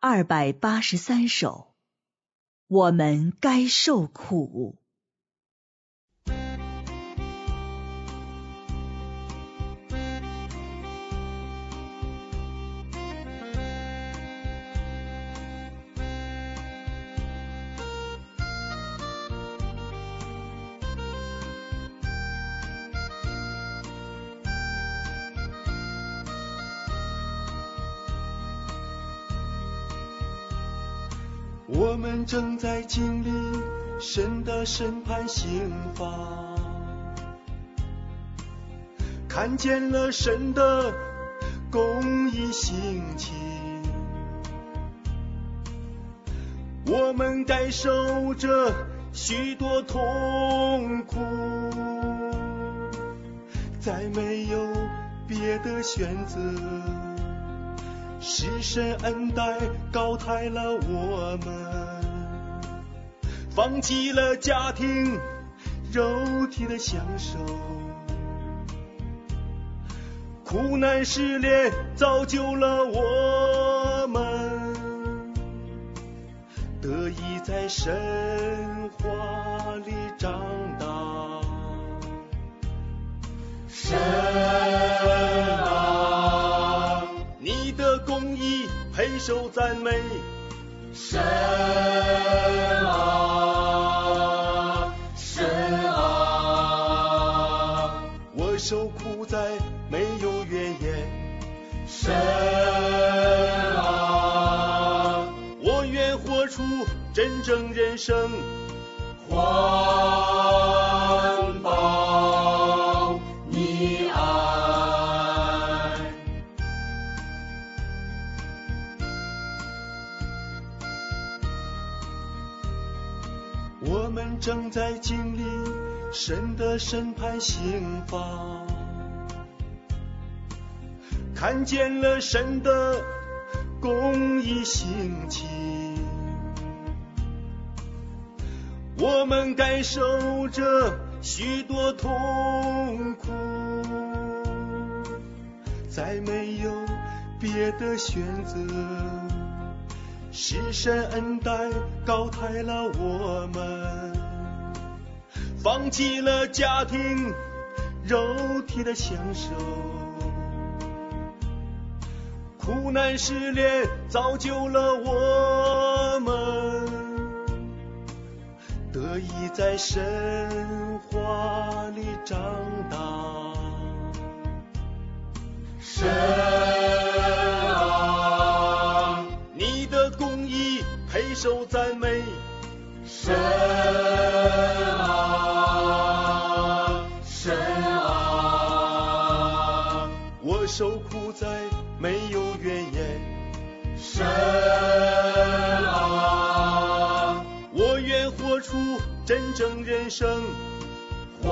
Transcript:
二百八十三首，我们该受苦。我们正在经历神的审判刑罚，看见了神的公义性情，我们该受着许多痛苦，再没有别的选择。是神恩待，高抬了我们，放弃了家庭肉体的享受，苦难试炼造就了我们，得以在神你的公义配受赞美。神啊，神啊，我受苦在没有怨言。神啊，我愿活出真正人生。环我们正在经历神的审判刑罚，看见了神的公义性情，我们感受着许多痛苦，再没有别的选择。是神恩待，高抬了我们，放弃了家庭肉体的享受，苦难试炼造就了我们，得以在神话里长大。神受苦在没有怨言。神啊，我愿活出真正人生。活